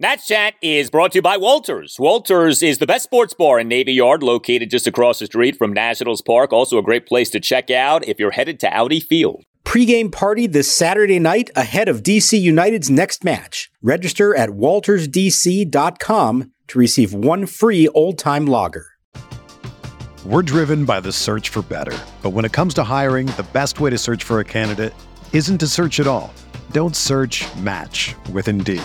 Nats Chat is brought to you by Walters. Walters is the best sports bar in Navy Yard, located just across the street from Nationals Park. Also, a great place to check out if you're headed to Audi Field. Pre-game party this Saturday night ahead of DC United's next match. Register at waltersdc.com to receive one free old-time lager. We're driven by the search for better. But when it comes to hiring, the best way to search for a candidate isn't to search at all. Don't search match with Indeed.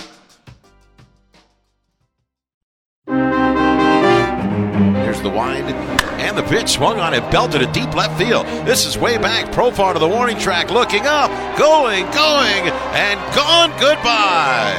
And the pitch swung on it, belted a deep left field. This is way back, Profar to the warning track, looking up, going, going, and gone. Goodbye.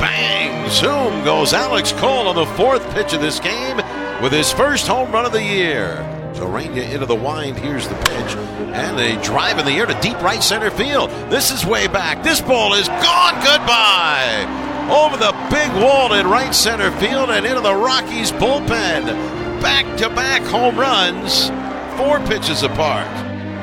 Bang! Zoom goes Alex Call on the fourth pitch of this game with his first home run of the year. So Ureña into the wind. Here's the pitch. And a drive in the air to deep right center field. This is way back. This ball is gone. Goodbye. Over the big wall in right center field and into the Rockies bullpen. Back to back home runs, four pitches apart.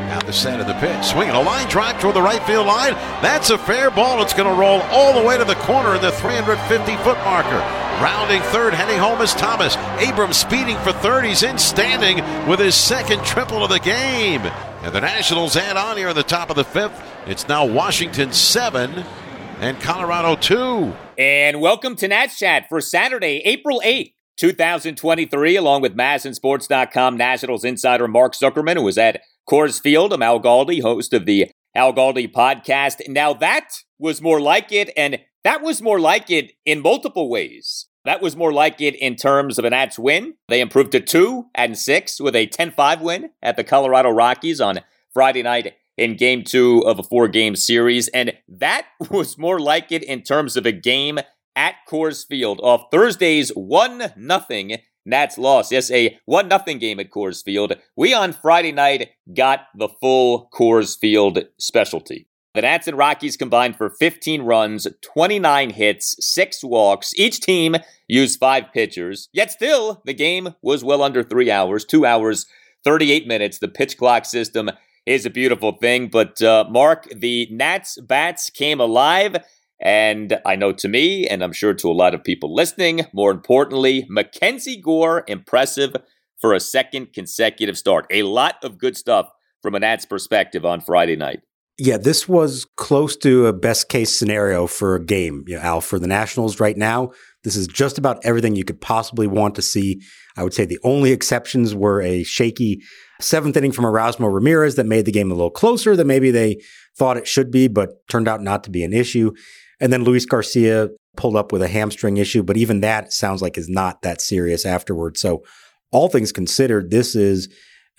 Now the center of the pitch. Swinging a line drive toward the right field line. That's a fair ball. It's going to roll all the way to the corner in the 350 foot marker. Rounding third, heading home is Thomas. Abrams speeding for third. He's in standing with his second triple of the game. And the Nationals add on here in the top of the fifth. It's now Washington seven and Colorado two. And welcome to Nats Chat for Saturday, April 8th. 2023, along with MASNsports.com Nationals insider Mark Zuckerman, who was at Coors Field. I'm Al Galdi, host of the Al Galdi podcast. Now, that was more like it, and that was more like it in multiple ways. That was more like it in terms of a Nats win. They improved to 2 and 6 with a 10 5 win at the Colorado Rockies on Friday night in game two of a four game series. And that was more like it in terms of a game at Coors Field off Thursday's 1 0 Nats loss. Yes, a 1 0 game at Coors Field. We on Friday night got the full Coors Field specialty. The Nats and Rockies combined for 15 runs, 29 hits, 6 walks. Each team used 5 pitchers. Yet still, the game was well under 3 hours, 2 hours, 38 minutes. The pitch clock system is a beautiful thing. But uh, Mark, the Nats bats came alive. And I know to me, and I'm sure to a lot of people listening, more importantly, MacKenzie Gore, impressive for a second consecutive start. A lot of good stuff from an ads perspective on Friday night. Yeah, this was close to a best case scenario for a game, you know, Al, for the Nationals right now. This is just about everything you could possibly want to see. I would say the only exceptions were a shaky seventh inning from Erasmo Ramirez that made the game a little closer than maybe they thought it should be, but turned out not to be an issue. And then Luis Garcia pulled up with a hamstring issue, but even that sounds like is not that serious afterwards. So, all things considered, this is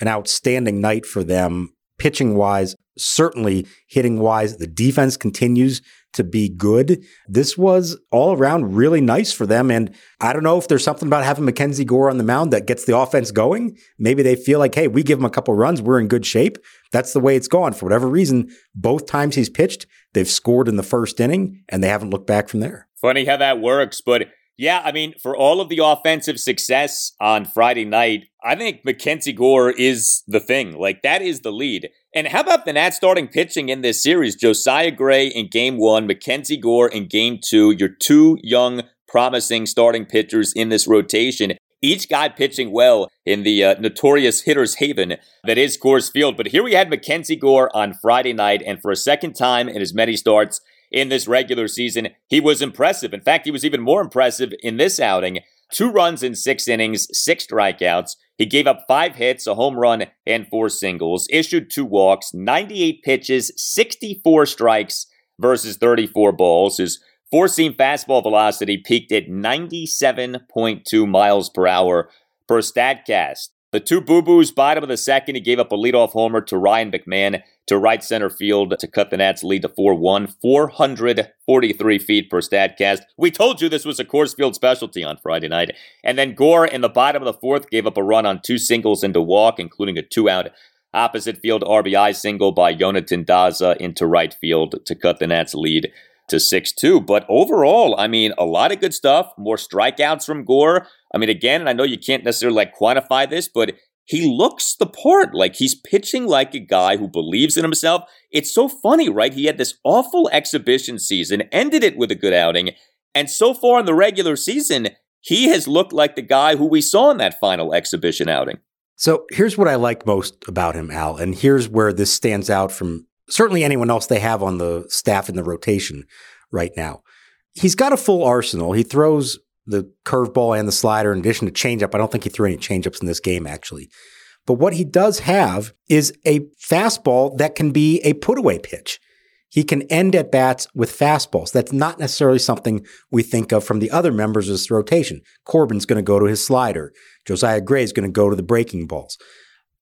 an outstanding night for them, pitching wise, certainly hitting wise. The defense continues to be good. This was all around really nice for them. And I don't know if there's something about having MacKenzie Gore on the mound that gets the offense going. Maybe they feel like, hey, we give him a couple runs, we're in good shape. That's the way it's gone. For whatever reason, both times he's pitched, they've scored in the first inning and they haven't looked back from there. Funny how that works, but yeah, I mean, for all of the offensive success on Friday night, I think MacKenzie Gore is the thing. Like, that is the lead. And how about the Nats starting pitching in this series? Josiah Gray in game one, MacKenzie Gore in game two. Your two young, promising starting pitchers in this rotation. Each guy pitching well in the uh, notorious hitter's haven that is Coors Field. But here we had MacKenzie Gore on Friday night, and for a second time in as many starts, in this regular season. He was impressive. In fact, he was even more impressive in this outing. two runs in six innings, six strikeouts. He gave up five hits, a home run, and four singles, issued two walks, 98 pitches, 64 strikes versus 34 balls. His four seam fastball velocity peaked at 97.2 miles per hour per StatCast. The two boo boos, bottom of the second, he gave up a leadoff homer to Ryan McMahon to right center field to cut the Nats' lead to 4 1, 443 feet per StatCast. We told you this was a Coors Field specialty on Friday night. And then Gore in the bottom of the fourth gave up a run on two singles into walk, including a two out opposite field RBI single by Yonathan Daza into right field to cut the Nats' lead to 6 2. But overall, I mean, a lot of good stuff, more strikeouts from Gore. I mean, again, and I know you can't necessarily like quantify this, but he looks the part. Like he's pitching like a guy who believes in himself. It's so funny, right? He had this awful exhibition season, ended it with a good outing. And so far in the regular season, he has looked like the guy who we saw in that final exhibition outing. So here's what I like most about him, Al. And here's where this stands out from certainly anyone else they have on the staff in the rotation right now. He's got a full arsenal. He throws the curveball and the slider in addition to changeup. I don't think he threw any changeups in this game, actually. But what he does have is a fastball that can be a putaway pitch. He can end at bats with fastballs. That's not necessarily something we think of from the other members of this rotation. Corbin's going to go to his slider. Josiah Gray is going to go to the breaking balls.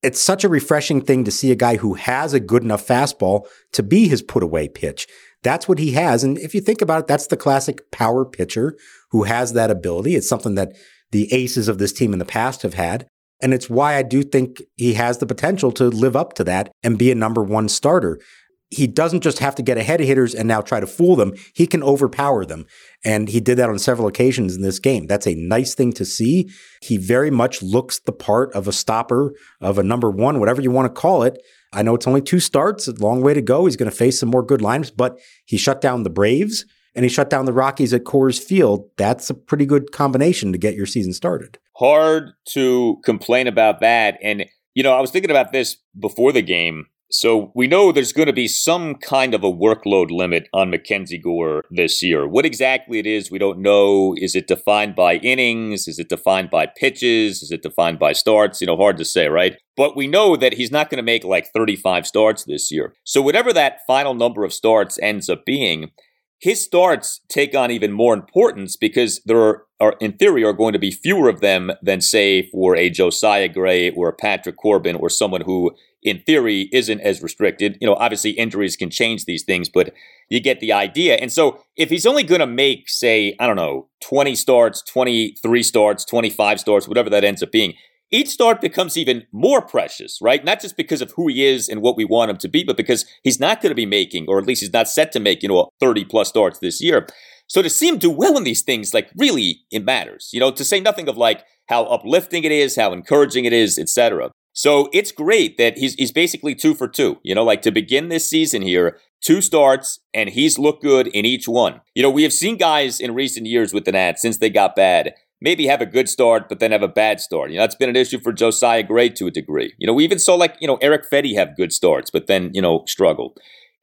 It's such a refreshing thing to see a guy who has a good enough fastball to be his put away pitch. That's what he has. And if you think about it, that's the classic power pitcher who has that ability. It's something that the aces of this team in the past have had. And it's why I do think he has the potential to live up to that and be a number one starter. He doesn't just have to get ahead of hitters and now try to fool them. He can overpower them. And he did that on several occasions in this game. That's a nice thing to see. He very much looks the part of a stopper, of a number one, whatever you want to call it. I know it's only two starts, a long way to go. He's going to face some more good lineups, but he shut down the Braves and he shut down the Rockies at Coors Field. That's a pretty good combination to get your season started. Hard to complain about that. And, you know, I was thinking about this before the game. So we know there's going to be some kind of a workload limit on MacKenzie Gore this year. What exactly it is, we don't know. Is it defined by innings? Is it defined by pitches? Is it defined by starts? You know, hard to say, right? But we know that he's not going to make like 35 starts this year. So whatever that final number of starts ends up being, his starts take on even more importance because there are, are, in theory, are going to be fewer of them than, say, for a Josiah Gray or a Patrick Corbin or someone who, in theory, isn't as restricted. You know, obviously injuries can change these things, but you get the idea. And so if he's only going to make, say, I don't know, 20 starts, 23 starts, 25 starts, whatever that ends up being, each start becomes even more precious, right? Not just because of who he is and what we want him to be, but because he's not going to be making, or at least he's not set to make, you know, 30 plus starts this year. So to see him do well in these things, like really, it matters, you know, to say nothing of like how uplifting it is, how encouraging it is, etc. So it's great that he's, he's basically two for two, you know, like to begin this season here, two starts, and he's looked good in each one. You know, we have seen guys in recent years with the Nats since they got bad maybe have a good start, but then have a bad start. You know, that's been an issue for Josiah Gray to a degree. You know, we even saw like, you know, Eric Fedde have good starts, but then, you know, struggle.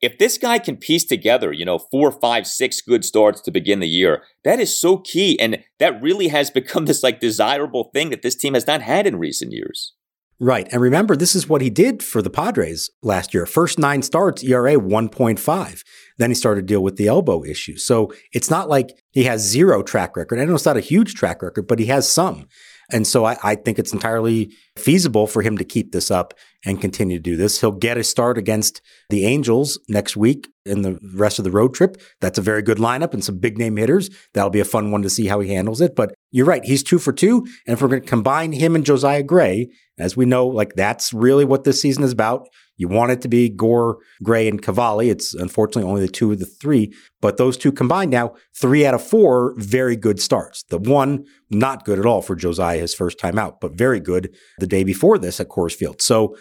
If this guy can piece together, you know, four, five, six good starts to begin the year, that is so key. And that really has become this like desirable thing that this team has not had in recent years. Right. And remember, this is what he did for the Padres last year. First nine starts, ERA 1.5. Then he started to deal with the elbow issue. So it's not like he has zero track record. I know it's not a huge track record, but he has some. And so I, I, think it's entirely feasible for him to keep this up and continue to do this. He'll get a start against the Angels next week in the rest of the road trip. That's a very good lineup and some big name hitters. That'll be a fun one to see how he handles it. But you're right, he's two for two. And if we're going to combine him and Josiah Gray, as we know, like that's really what this season is about. You want it to be Gore, Gray, and Cavalli. It's unfortunately only the two of the three, but those two combined now, three out of four very good starts. The one, not good at all for Josiah, his first time out, but very good the day before this at Coors Field. So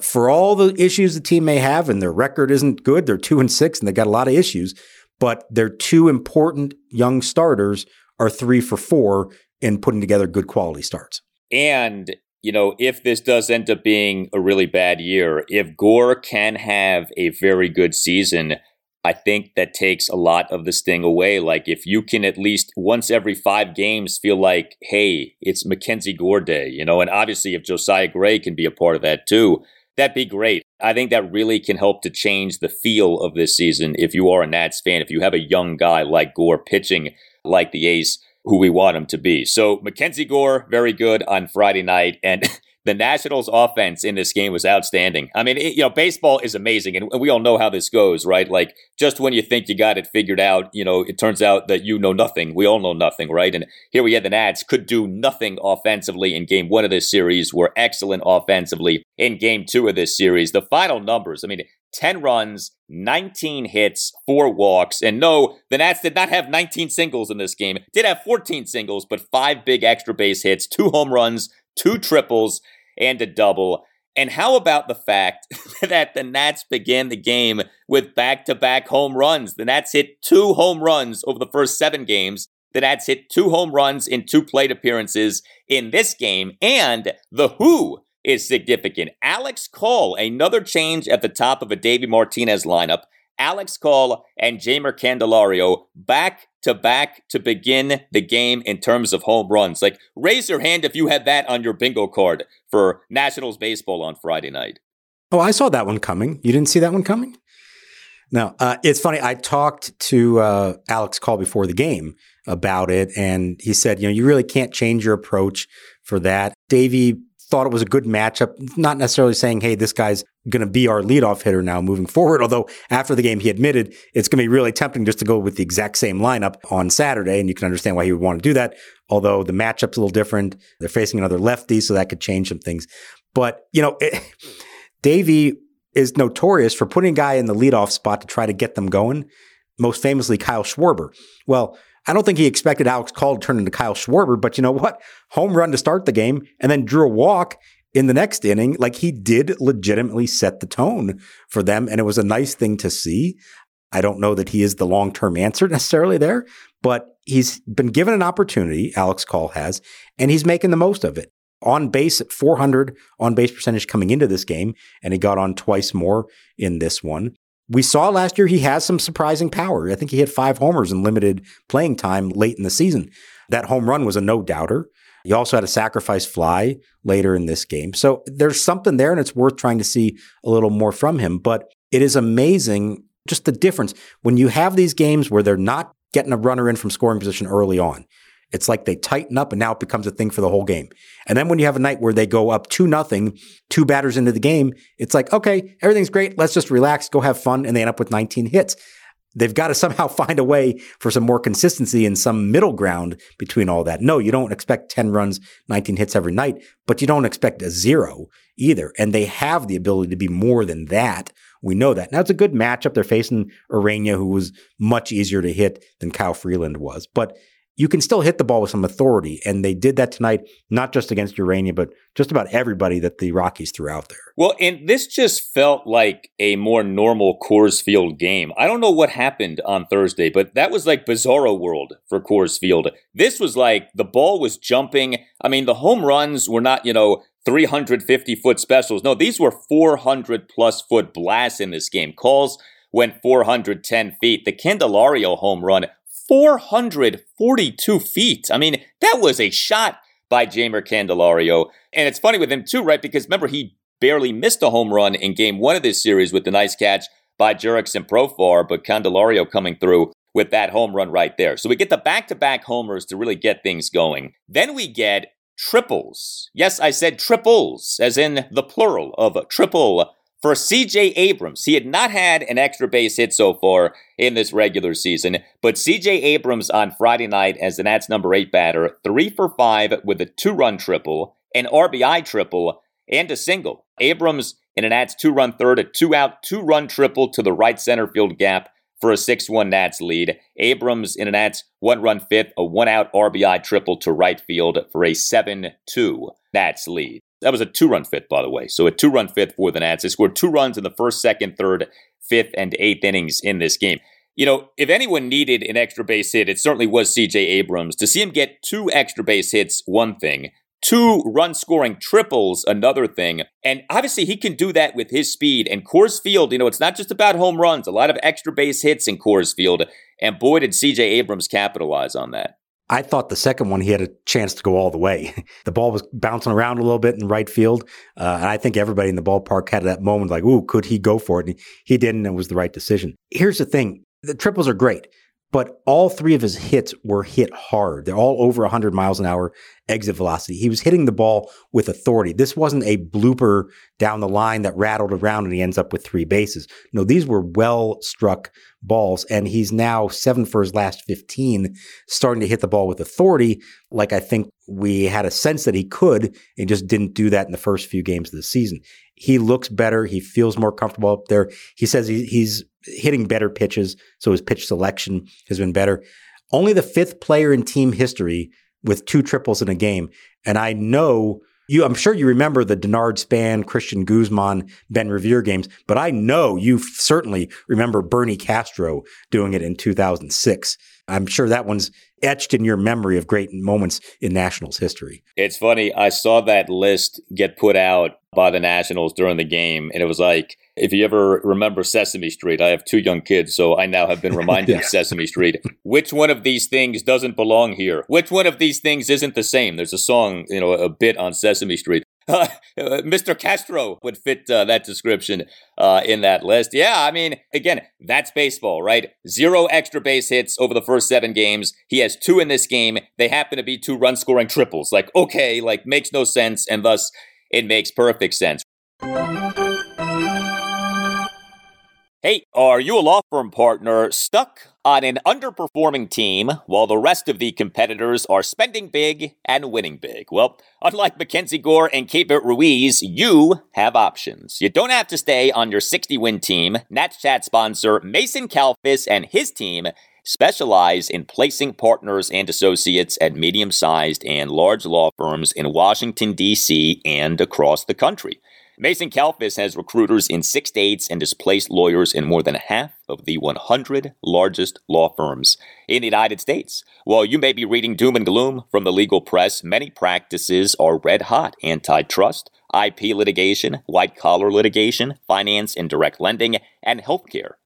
for all the issues the team may have, and their record isn't good, they're two and six and they've got a lot of issues, but their two important young starters are three for four in putting together good quality starts. And you know, if this does end up being a really bad year, if Gore can have a very good season, I think that takes a lot of the sting away. Like if you can at least once every five games feel like, hey, it's MacKenzie Gore Day, you know, and obviously if Josiah Gray can be a part of that too, that'd be great. I think that really can help to change the feel of this season if you are a Nats fan, if you have a young guy like Gore pitching like the ace who we want him to be. So MacKenzie Gore, very good on Friday night. And the Nationals offense in this game was outstanding. I mean, it, you know, baseball is amazing, and we all know how this goes, right? Like, just when you think you got it figured out, you know, it turns out that you know nothing. We all know nothing, right? And here we had the Nats could do nothing offensively in game one of this series, were excellent offensively in game two of this series. The final numbers, I mean, 10 runs, 19 hits, four walks. And no, the Nats did not have 19 singles in this game. Did have 14 singles, but five big extra base hits, two home runs, two triples, and a double. And how about the fact that the Nats began the game with back to back home runs? The Nats hit two home runs over the first seven games. The Nats hit two home runs in two plate appearances in this game. And the Who is significant. Alex Call, another change at the top of a Davey Martinez lineup. Alex Call and Jeimer Candelario back to back to begin the game in terms of home runs. Like, raise your hand if you had that on your bingo card for Nationals baseball on Friday night. Oh, I saw that one coming. You didn't see that one coming? No, uh, it's funny. I talked to uh, Alex Call before the game about it, and he said, you know, you really can't change your approach for that. Davey thought it was a good matchup. Not necessarily saying, hey, this guy's going to be our leadoff hitter now moving forward. Although after the game, he admitted it's going to be really tempting just to go with the exact same lineup on Saturday. And you can understand why he would want to do that. Although the matchup's a little different. They're facing another lefty, so that could change some things. But, you know, it, Davey is notorious for putting a guy in the leadoff spot to try to get them going. Most famously, Kyle Schwarber. Well, I don't think he expected Alex Call to turn into Kyle Schwarber, but you know what? Home run to start the game and then drew a walk in the next inning. Like he did legitimately set the tone for them. And it was a nice thing to see. I don't know that he is the long term answer necessarily there, but he's been given an opportunity, Alex Call has, and he's making the most of it. On base at 400 on base percentage coming into this game, and he got on twice more in this one we saw last year he has some surprising power. I think he hit five homers in limited playing time late in the season. That home run was a no doubter. He also had a sacrifice fly later in this game. So there's something there, and it's worth trying to see a little more from him. But it is amazing just the difference when you have these games where they're not getting a runner in from scoring position early on. It's like they tighten up and now it becomes a thing for the whole game. And then when you have a night where they go up two nothing, two batters into the game, it's like, okay, everything's great. Let's just relax, go have fun. And they end up with 19 hits. They've got to somehow find a way for some more consistency and some middle ground between all that. No, you don't expect 10 runs, 19 hits every night, but you don't expect a zero either. And they have the ability to be more than that. We know that. Now it's a good matchup. They're facing Ureña, who was much easier to hit than Kyle Freeland was. But you can still hit the ball with some authority. And they did that tonight, not just against Ureña, but just about everybody that the Rockies threw out there. Well, and this just felt like a more normal Coors Field game. I don't know what happened on Thursday, but that was like bizarro world for Coors Field. This was like the ball was jumping. I mean, the home runs were not, you know, 350 foot specials. No, these were 400 plus foot blasts in this game. Calls went 410 feet. The Candelario home run 442 feet. I mean, that was a shot by Jeimer Candelario. And it's funny with him, too, right? Because remember, he barely missed a home run in game one of this series with the nice catch by Jurickson Profar, but Candelario coming through with that home run right there. So we get the back to back homers to really get things going. Then we get triples. Yes, I said triples, as in the plural of triple for CJ Abrams. He had not had an extra base hit so far in this regular season, but CJ Abrams on Friday night as the Nats number eight batter, three for five with a two run triple, an RBI triple, and a single. Abrams in an Nats two run third, a two out, two run triple to the right center field gap for a 6 1 Nats lead. Abrams in an Nats one run fifth, a one out RBI triple to right field for a 7 2 Nats lead. That was a two run fifth, by the way. So a two run fifth for the Nats. They scored two runs in the first, second, third, fifth, and eighth innings in this game. You know, if anyone needed an extra base hit, it certainly was CJ Abrams. To see him get two extra base hits, one thing. two run scoring triples, another thing. And obviously, he can do that with his speed. And Coors Field, you know, it's not just about home runs, a lot of extra base hits in Coors Field. And boy, did CJ Abrams capitalize on that. I thought the second one he had a chance to go all the way. the ball was bouncing around a little bit in right field, uh, and I think everybody in the ballpark had that moment like, "Ooh, could he go for it?" And he didn't, and it was the right decision. Here's the thing: the triples are great, but all three of his hits were hit hard. They're all over 100 miles an hour exit velocity. He was hitting the ball with authority. This wasn't a blooper down the line that rattled around and he ends up with three bases. No, these were well struck balls, and he's now seven for his last 15, starting to hit the ball with authority, like I think we had a sense that he could, and just didn't do that in the first few games of the season. He looks better. He feels more comfortable up there. He says he, he's hitting better pitches, so his pitch selection has been better. Only the fifth player in team history with two triples in a game. And I know you, I'm sure you remember the Denard Span, Cristian Guzman, Ben Revere games, but I know you certainly remember Bernie Castro doing it in 2006. I'm sure that one's etched in your memory of great moments in Nationals history. It's funny. I saw that list get put out by the Nationals during the game, and it was like, if you ever remember Sesame Street, I have two young kids, so I now have been reminded yeah. of Sesame Street. Which one of these things doesn't belong here? Which one of these things isn't the same? There's a song, you know, a bit on Sesame Street. Uh, Mr. Castro would fit uh, that description uh, in that list. Yeah, I mean, again, that's baseball, right? Zero extra base hits over the first seven games. He has two in this game. They happen to be two run scoring triples. Like, okay, like makes no sense, and thus it makes perfect sense. Hey, are you a law firm partner stuck on an underperforming team while the rest of the competitors are spending big and winning big? Well, unlike MacKenzie Gore and Keibert Ruiz, you have options. You don't have to stay on your 60 win team. Nats Chat sponsor Mason Kalfas and his team specialize in placing partners and associates at medium sized and large law firms in Washington, D.C. and across the country. Mason Kalfas has recruiters in six states and has placed lawyers in more than half of the 100 largest law firms in the United States. While you may be reading doom and gloom from the legal press, many practices are red hot antitrust, IP litigation, white collar litigation, finance and direct lending, and healthcare.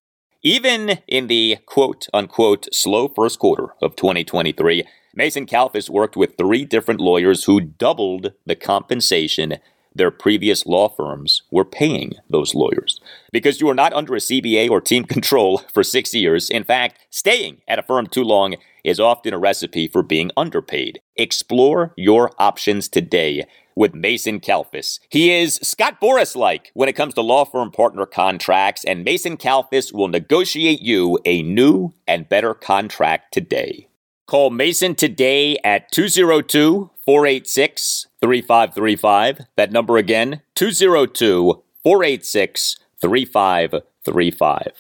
Even in the quote unquote slow first quarter of 2023, Mason Kalfas worked with three different lawyers who doubled the compensation their previous law firms were paying those lawyers. Because you are not under a CBA or team control for six years. In fact, staying at a firm too long is often a recipe for being underpaid. Explore your options today with Mason Kalfas. He is Scott Boras like when it comes to law firm partner contracts, and Mason Kalfas will negotiate you a new and better contract today. Call Mason today at 202 486 3535. That number again, 202 486 3535.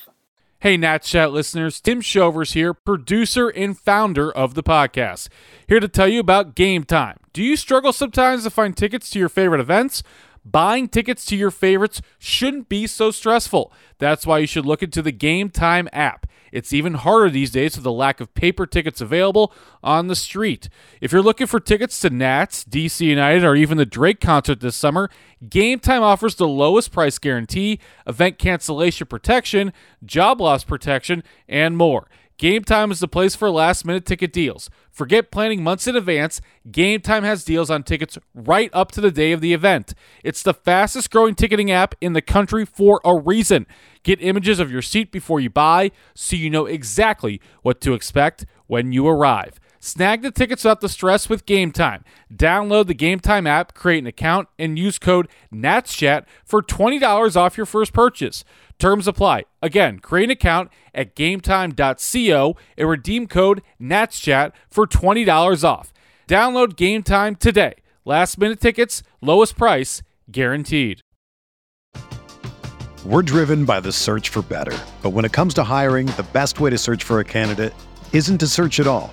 Hey, Nat Chat listeners, Tim Shovers here, producer and founder of the podcast. Here to tell you about Game Time. Do you struggle sometimes to find tickets to your favorite events? Buying tickets to your favorites shouldn't be so stressful. That's why you should look into the Game Time app. It's even harder these days with the lack of paper tickets available on the street. If you're looking for tickets to Nats, DC United, or even the Drake concert this summer, Game Time offers the lowest price guarantee, event cancellation protection, job loss protection, and more. Game Time is the place for last minute ticket deals. Forget planning months in advance. Game Time has deals on tickets right up to the day of the event. It's the fastest growing ticketing app in the country for a reason. Get images of your seat before you buy so you know exactly what to expect when you arrive. Snag the tickets without the stress with Game Time. Download the Game Time app, create an account, and use code NATSCHAT for $20 off your first purchase. Terms apply. Again, create an account at gametime.co and redeem code NATSCHAT for $20 off. Download Game Time today. Last minute tickets, lowest price, guaranteed. We're driven by the search for better. But when it comes to hiring, the best way to search for a candidate isn't to search at all.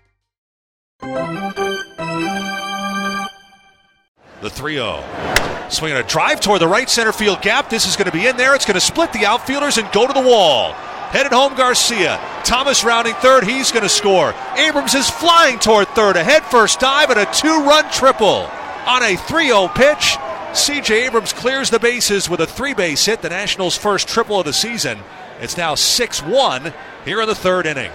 The 3 0. Swinging a drive toward the right center field gap. This is going to be in there. It's going to split the outfielders and go to the wall. Headed home, Garcia. Thomas rounding third. He's going to score. Abrams is flying toward third. A head first dive and a two run triple. On a 3 0 pitch, CJ Abrams clears the bases with a three base hit, the Nationals' first triple of the season. It's now 6 1 here in the third inning.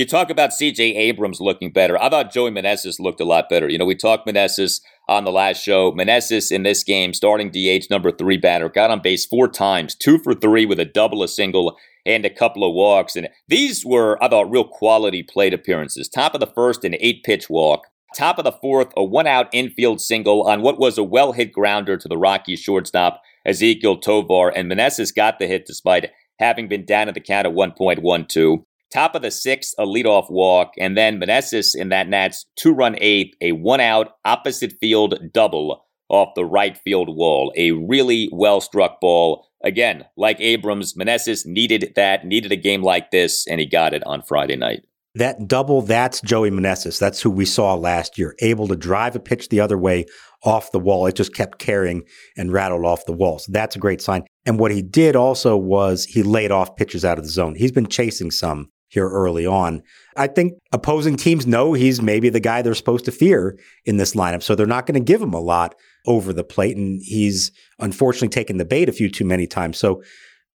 You talk about CJ Abrams looking better. I thought Joey Meneses looked a lot better. You know, we talked Meneses on the last show. Meneses in this game, starting DH number three batter, got on base four times, two for three with a double, a single, and a couple of walks. And these were, I thought, real quality plate appearances. Top of the first, an eight pitch walk. Top of the fourth, a one out infield single on what was a well hit grounder to the Rocky shortstop, Ezequiel Tovar. And Meneses got the hit despite having been down at the count at 1.12. Top of the sixth, a leadoff walk, and then Meneses in that Nats two run eighth, a one out opposite field double off the right field wall. A really well struck ball. Again, like Abrams, Meneses needed that, needed a game like this, and he got it on Friday night. That double, that's Joey Meneses. That's who we saw last year, able to drive a pitch the other way off the wall. It just kept carrying and rattled off the wall. So that's a great sign. And what he did also was he laid off pitches out of the zone. He's been chasing some here early on. I think opposing teams know he's maybe the guy they're supposed to fear in this lineup. So they're not going to give him a lot over the plate. And he's unfortunately taken the bait a few too many times. So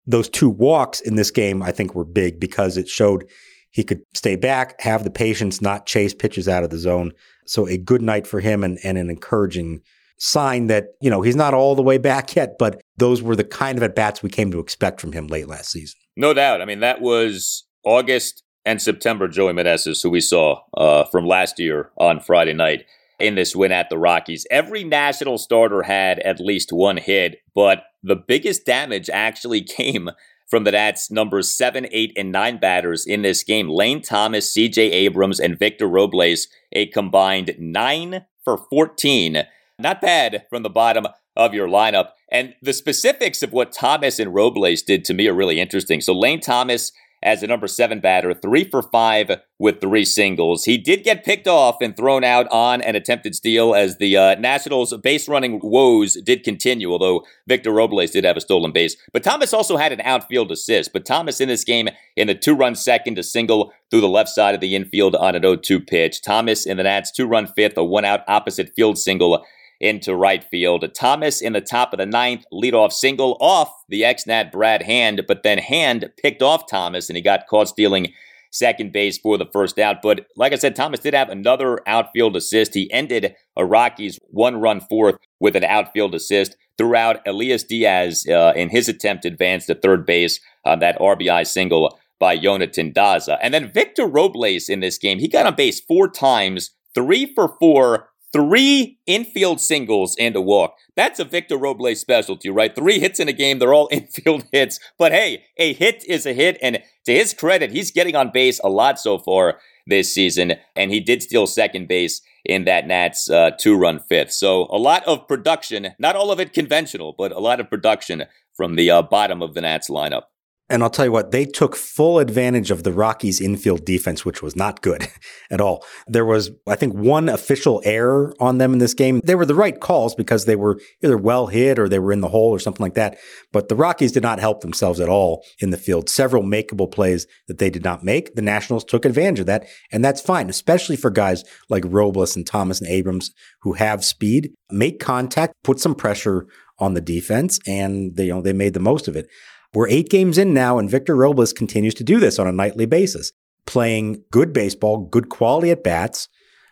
those two walks in this game, I think, were big because it showed he could stay back, have the patience, not chase pitches out of the zone. So a good night for him and, and an encouraging sign that, you know, he's not all the way back yet, but those were the kind of at bats we came to expect from him late last season. No doubt. I mean, that was August and September Joey Meneses, who we saw uh, from last year on Friday night in this win at the Rockies. Every national starter had at least one hit, but the biggest damage actually came from the Nats numbers seven, eight, and nine batters in this game. Lane Thomas, CJ Abrams, and Victor Robles, a combined nine for 14. Not bad from the bottom of your lineup. And the specifics of what Thomas and Robles did to me are really interesting. So Lane Thomas as a number seven batter, three for five with three singles. He did get picked off and thrown out on an attempted steal as the uh, Nationals' base running woes did continue, although Victor Robles did have a stolen base. But Thomas also had an outfield assist. But Thomas in this game, in the two run second, a single through the left side of the infield on an 0 2 pitch. Thomas in the Nats' two run fifth, a one out opposite field single into right field. Thomas in the top of the ninth, leadoff single off the ex-Nat Brad Hand, but then Hand picked off Thomas and he got caught stealing second base for the first out. But like I said, Thomas did have another outfield assist. He ended a Rockies one run fourth with an outfield assist throughout. Elias Diaz, uh, in his attempt, advanced to third base on that RBI single by Yonathan Daza. And then Victor Robles in this game, he got on base four times, three for four, three infield singles and a walk. That's a Victor Robles specialty, right? Three hits in a game, they're all infield hits. But hey, a hit is a hit. And to his credit, he's getting on base a lot so far this season. And he did steal second base in that Nats uh, two run fifth. So a lot of production, not all of it conventional, but a lot of production from the uh, bottom of the Nats lineup. And I'll tell you what, they took full advantage of the Rockies' infield defense, which was not good at all. There was, I think, one official error on them in this game. They were the right calls because they were either well hit or they were in the hole or something like that. But the Rockies did not help themselves at all in the field. Several makeable plays that they did not make. The Nationals took advantage of that. And that's fine, especially for guys like Robles and Thomas and Abrams who have speed. Make contact, put some pressure on the defense, and they, you know, they made the most of it. We're eight games in now, and Victor Robles continues to do this on a nightly basis, playing good baseball, good quality at bats,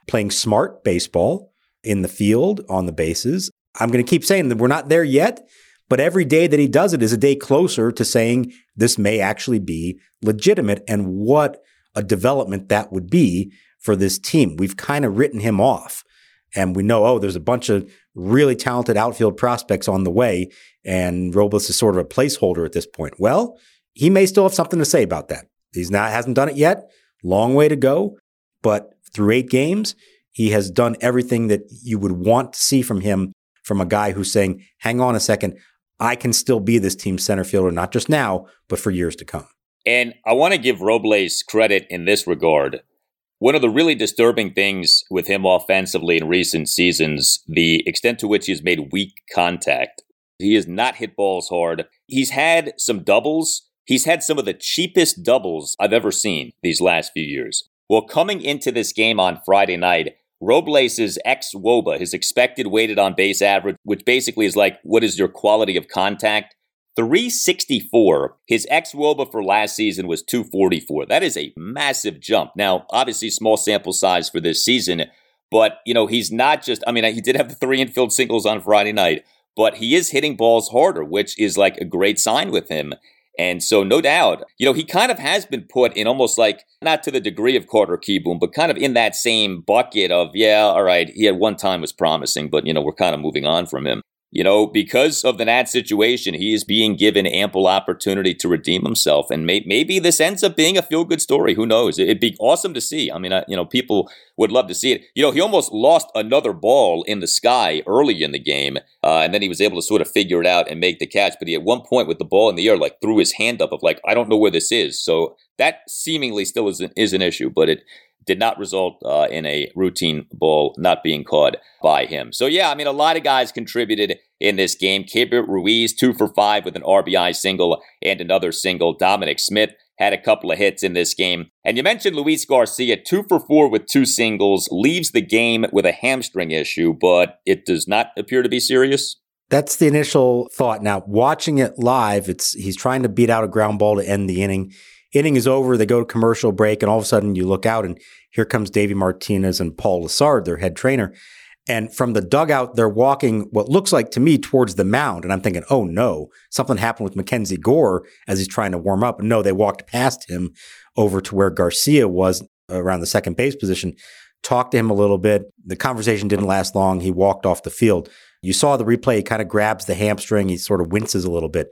playing smart baseball in the field, on the bases. I'm going to keep saying that we're not there yet, but every day that he does it is a day closer to saying this may actually be legitimate and what a development that would be for this team. We've kind of written him off. And we know, oh, there's a bunch of really talented outfield prospects on the way, and Robles is sort of a placeholder at this point. Well, he may still have something to say about that. He's not hasn't done it yet. Long way to go, but through eight games, he has done everything that you would want to see from him from a guy who's saying, "Hang on a second, I can still be this team's center fielder, not just now, but for years to come." And I want to give Robles credit in this regard. One of the really disturbing things with him offensively in recent seasons, the extent to which he has made weak contact. He has not hit balls hard. He's had some doubles. He's had some of the cheapest doubles I've ever seen these last few years. Well, coming into this game on Friday night, Robles' xwOBA, his expected weighted on base average, which basically is like what is your quality of contact, 364. His xwOBA for last season was 244. That is a massive jump. Now, obviously, small sample size for this season, but, you know, he's not just, I mean, he did have the three infield singles on Friday night, but he is hitting balls harder, which is like a great sign with him. And so, no doubt, you know, he kind of has been put in almost like, not to the degree of Carter Kieboom, but kind of in that same bucket of, yeah, all right, he at one time was promising, but, you know, we're kind of moving on from him you know, because of the Nats situation, he is being given ample opportunity to redeem himself. And may- maybe this ends up being a feel good story. Who knows? It'd be awesome to see. I mean, I, you know, people would love to see it. You know, he almost lost another ball in the sky early in the game. Uh, and then he was able to sort of figure it out and make the catch. But he, at one point with the ball in the air, like threw his hand up of like, I don't know where this is. So that seemingly still is an, is an issue, but it, did not result uh, in a routine ball not being caught by him. So, yeah, I mean, a lot of guys contributed in this game. Keibert Ruiz, two for five with an RBI single and another single. Dominic Smith had a couple of hits in this game. And you mentioned Luis Garcia, two for four with two singles, leaves the game with a hamstring issue, but it does not appear to be serious. That's the initial thought. Now, watching it live, it's he's trying to beat out a ground ball to end the inning inning is over, they go to commercial break, and all of a sudden you look out and here comes Davey Martinez and Paul Lessard, their head trainer. And from the dugout, they're walking what looks like to me towards the mound. And I'm thinking, oh no, something happened with MacKenzie Gore as he's trying to warm up. No, they walked past him over to where Garcia was around the second base position, talked to him a little bit. The conversation didn't last long. He walked off the field. You saw the replay, he kind of grabs the hamstring, he sort of winces a little bit.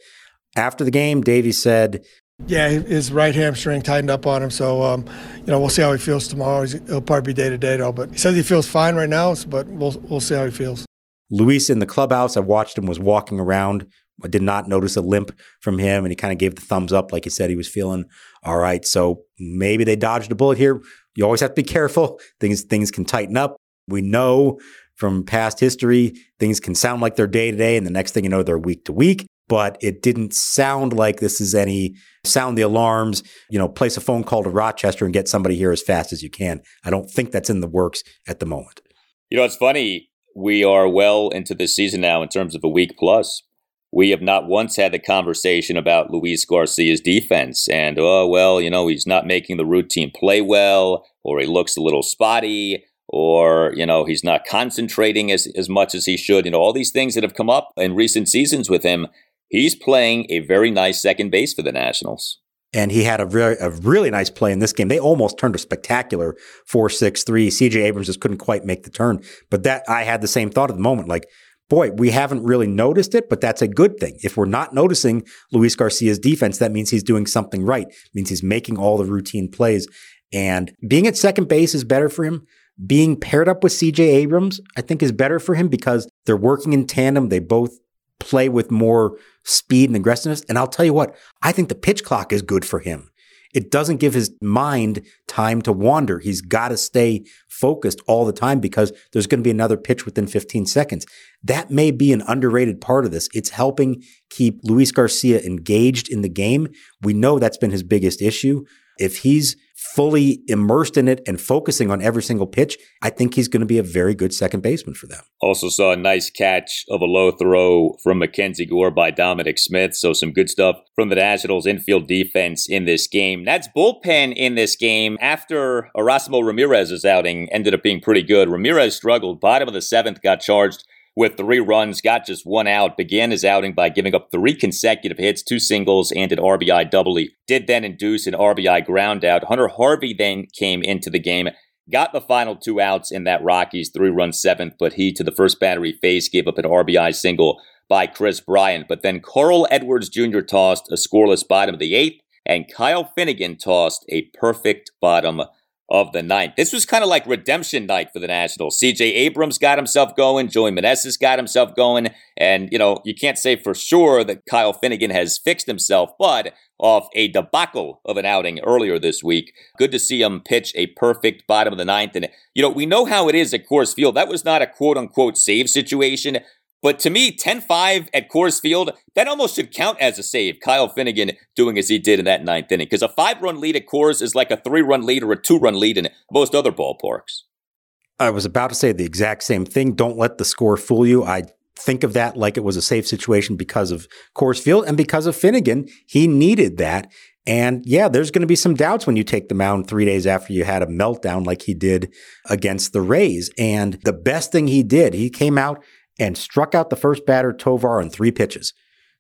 After the game, Davey said, yeah, his right hamstring tightened up on him. So, um, you know, we'll see how he feels tomorrow. He'll probably be day to day though. But he says he feels fine right now. But we'll we'll see how he feels. Luis in the clubhouse, I watched him was walking around. I did not notice a limp from him, and he kind of gave the thumbs up, like he said he was feeling all right. So maybe they dodged a bullet here. You always have to be careful. Things things can tighten up. We know from past history, things can sound like they're day to day, and the next thing you know, they're week to week but it didn't sound like this is any sound the alarms, you know, place a phone call to Rochester and get somebody here as fast as you can. I don't think that's in the works at the moment. You know, it's funny. We are well into this season now in terms of a week plus. we have not once had the conversation about Luis Garcia's defense and, oh, well, you know, he's not making the routine play well, or he looks a little spotty, or, you know, he's not concentrating as, as much as he should. You know, all these things that have come up in recent seasons with him. He's playing a very nice second base for the Nationals. And he had a very, a really nice play in this game. They almost turned a spectacular 4 6 3. CJ Abrams just couldn't quite make the turn. But that, I had the same thought at the moment. Like, boy, we haven't really noticed it, but that's a good thing. If we're not noticing Luis Garcia's defense, that means he's doing something right. It means he's making all the routine plays. And being at second base is better for him. Being paired up with CJ Abrams, I think, is better for him because they're working in tandem. They both play with more speed and aggressiveness. And I'll tell you what, I think the pitch clock is good for him it doesn't give his mind time to wander. He's got to stay focused all the time because there's going to be another pitch within 15 seconds. That may be an underrated part of this. It's helping keep Luis Garcia engaged in the game. We know that's been his biggest issue. If he's fully immersed in it and focusing on every single pitch, I think he's going to be a very good second baseman for them. Also saw a nice catch of a low throw from MacKenzie Gore by Dominic Smith. So some good stuff from the Nationals infield defense in this game. That's bullpen in this game after Erasmo Ramirez's outing ended up being pretty good. Ramirez struggled. Bottom of the seventh got charged with three runs, got just one out, began his outing by giving up three consecutive hits, two singles, and an RBI double. Did then induce an RBI ground out. Hunter Harvey then came into the game, got the final two outs in that Rockies three run seventh, but he, to the first battery face, gave up an RBI single by Kris Bryant. But then Carl Edwards Jr. tossed a scoreless bottom of the eighth, and Kyle Finnegan tossed a perfect bottom of the ninth. This was kind of like redemption night for the Nationals. CJ Abrams got himself going, Joey Meneses got himself going, and you know, you can't say for sure that Kyle Finnegan has fixed himself, but off a debacle of an outing earlier this week. Good to see him pitch a perfect bottom of the ninth. And, you know, we know how it is at Coors Field. That was not a quote unquote save situation. But to me, 10 5 at Coors Field, that almost should count as a save. Kyle Finnegan doing as he did in that ninth inning. Because a five run lead at Coors is like a three run lead or a two run lead in most other ballparks. I was about to say the exact same thing. Don't let the score fool you. I think of that like it was a save situation because of Coors Field and because of Finnegan. He needed that. And yeah, there's going to be some doubts when you take the mound three days after you had a meltdown like he did against the Rays. And the best thing he did, he came out and struck out the first batter, Tovar, on three pitches.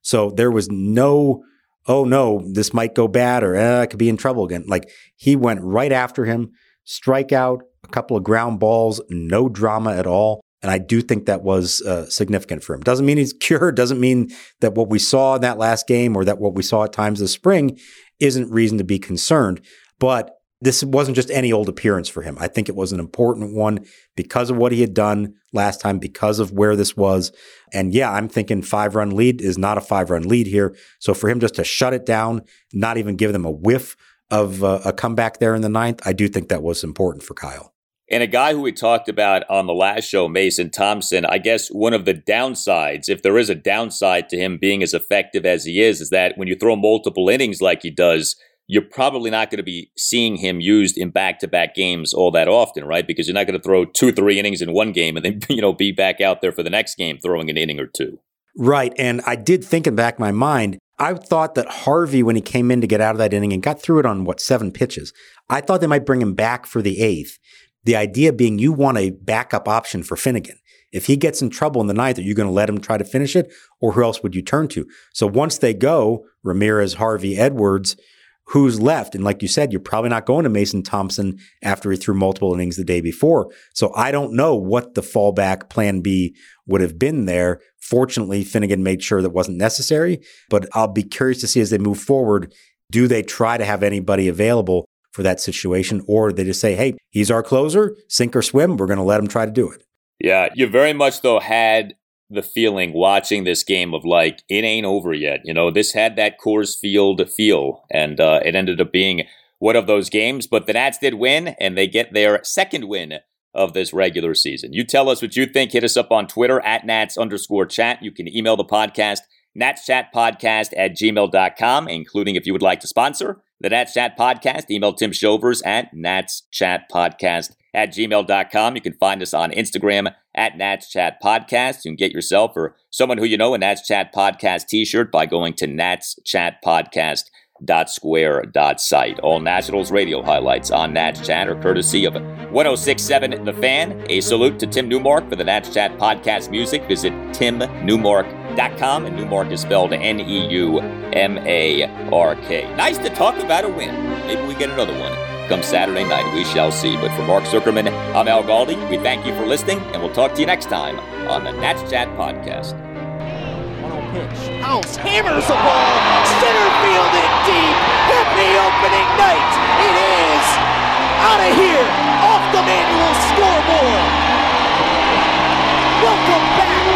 So there was no, oh no, this might go bad or eh, I could be in trouble again. Like he went right after him, strike out, a couple of ground balls, no drama at all. And I do think that was uh, significant for him. Doesn't mean he's cured. Doesn't mean that what we saw in that last game or that what we saw at times this spring isn't reason to be concerned. But this wasn't just any old appearance for him. I think it was an important one because of what he had done last time, because of where this was. And yeah, I'm thinking five run lead is not a five run lead here. So for him just to shut it down, not even give them a whiff of uh, a comeback there in the ninth, I do think that was important for Kyle. And a guy who we talked about on the last show, Mason Thompson, I guess one of the downsides, if there is a downside to him being as effective as he is, is that when you throw multiple innings like he does, you're probably not going to be seeing him used in back-to-back games all that often, right? Because you're not going to throw two, three innings in one game and then you know be back out there for the next game throwing an inning or two. Right, and I did think in back my mind, I thought that Harvey, when he came in to get out of that inning and got through it on what seven pitches, I thought they might bring him back for the eighth. The idea being you want a backup option for Finnegan. If he gets in trouble in the ninth, are you going to let him try to finish it, or who else would you turn to? So once they go, Ramirez, Harvey, Edwards, who's left. And like you said, you're probably not going to Mason Thompson after he threw multiple innings the day before. So I don't know what the fallback plan B would have been there. Fortunately, Finnegan made sure that wasn't necessary, but I'll be curious to see as they move forward, do they try to have anybody available for that situation or they just say, "Hey, he's our closer, sink or swim, we're going to let him try to do it." Yeah, you very much though had the feeling watching this game of like it ain't over yet. You know, this had that Coors Field feel, and uh, it ended up being one of those games. But the Nats did win, and they get their second win of this regular season. You tell us what you think. Hit us up on Twitter at Nats underscore chat. You can email the podcast, natschatpodcast at gmail.com, including if you would like to sponsor the Nats Chat Podcast. Email Tim Shovers at natschatpodcast at gmail.com. You can find us on Instagram at Nats Chat Podcast. You can get yourself or someone who you know a Nats Chat Podcast t shirt by going to Nats Chat Podcast site. All Nationals radio highlights on Nats Chat are courtesy of 1067 The Fan. A salute to Tim Neumark for the Nats Chat podcast music. Visit timneumark.com, and Neumark is spelled N E U M A R K. Nice to talk about a win. Maybe we get another one come Saturday night. We shall see. But for Mark Zuckerman, I'm Al Galdi. We thank you for listening, and we'll talk to you next time on the Nats Chat podcast pitch. House hammers the ball. Center field in deep. Happy opening night. It is out of here off the manual scoreboard. Welcome back